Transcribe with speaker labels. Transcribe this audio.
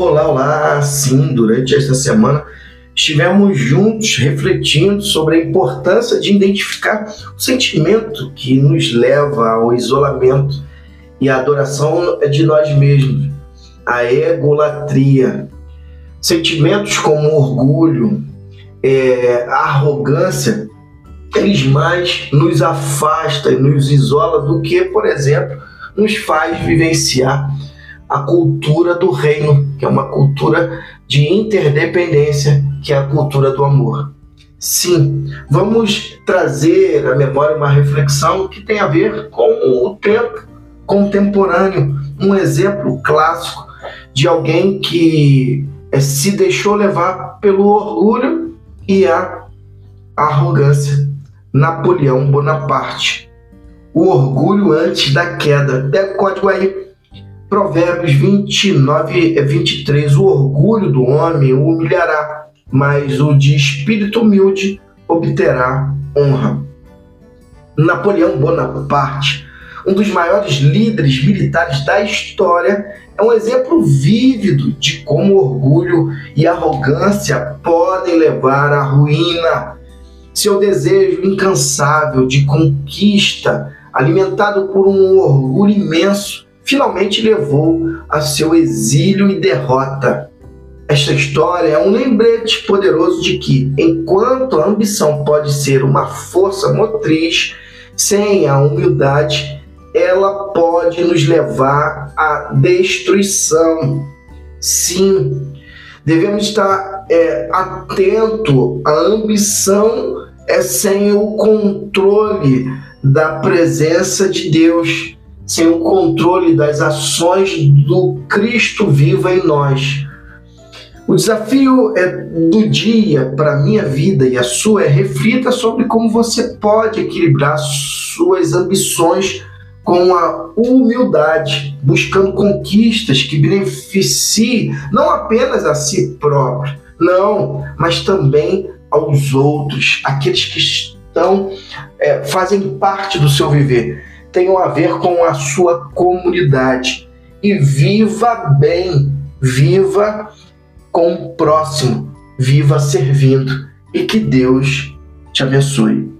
Speaker 1: Olá, olá! Sim, durante esta semana estivemos juntos refletindo sobre a importância de identificar o sentimento que nos leva ao isolamento e à adoração de nós mesmos, a egolatria. Sentimentos como orgulho, é, arrogância, eles mais nos afastam e nos isolam do que, por exemplo, nos faz vivenciar a cultura do reino, que é uma cultura de interdependência, que é a cultura do amor. Sim, vamos trazer à memória uma reflexão que tem a ver com o tempo contemporâneo, um exemplo clássico de alguém que eh, se deixou levar pelo orgulho e a arrogância. Napoleão Bonaparte. O orgulho antes da queda. Pega o código aí Provérbios 29 e 23. O orgulho do homem o humilhará, mas o de espírito humilde obterá honra. Napoleão Bonaparte, um dos maiores líderes militares da história, é um exemplo vívido de como orgulho e arrogância podem levar à ruína. Seu desejo incansável de conquista, alimentado por um orgulho imenso, finalmente levou a seu exílio e derrota. Esta história é um lembrete poderoso de que, enquanto a ambição pode ser uma força motriz, sem a humildade, ela pode nos levar à destruição. Sim, devemos estar é, atento à ambição é sem o controle da presença de Deus sem o controle das ações do Cristo vivo em nós. O desafio é do dia para a minha vida e a sua é reflita sobre como você pode equilibrar suas ambições com a humildade, buscando conquistas que beneficiem não apenas a si próprio, não, mas também aos outros, aqueles que estão é, fazem parte do seu viver tenham a ver com a sua comunidade. E viva bem, viva com o próximo, viva servindo. E que Deus te abençoe.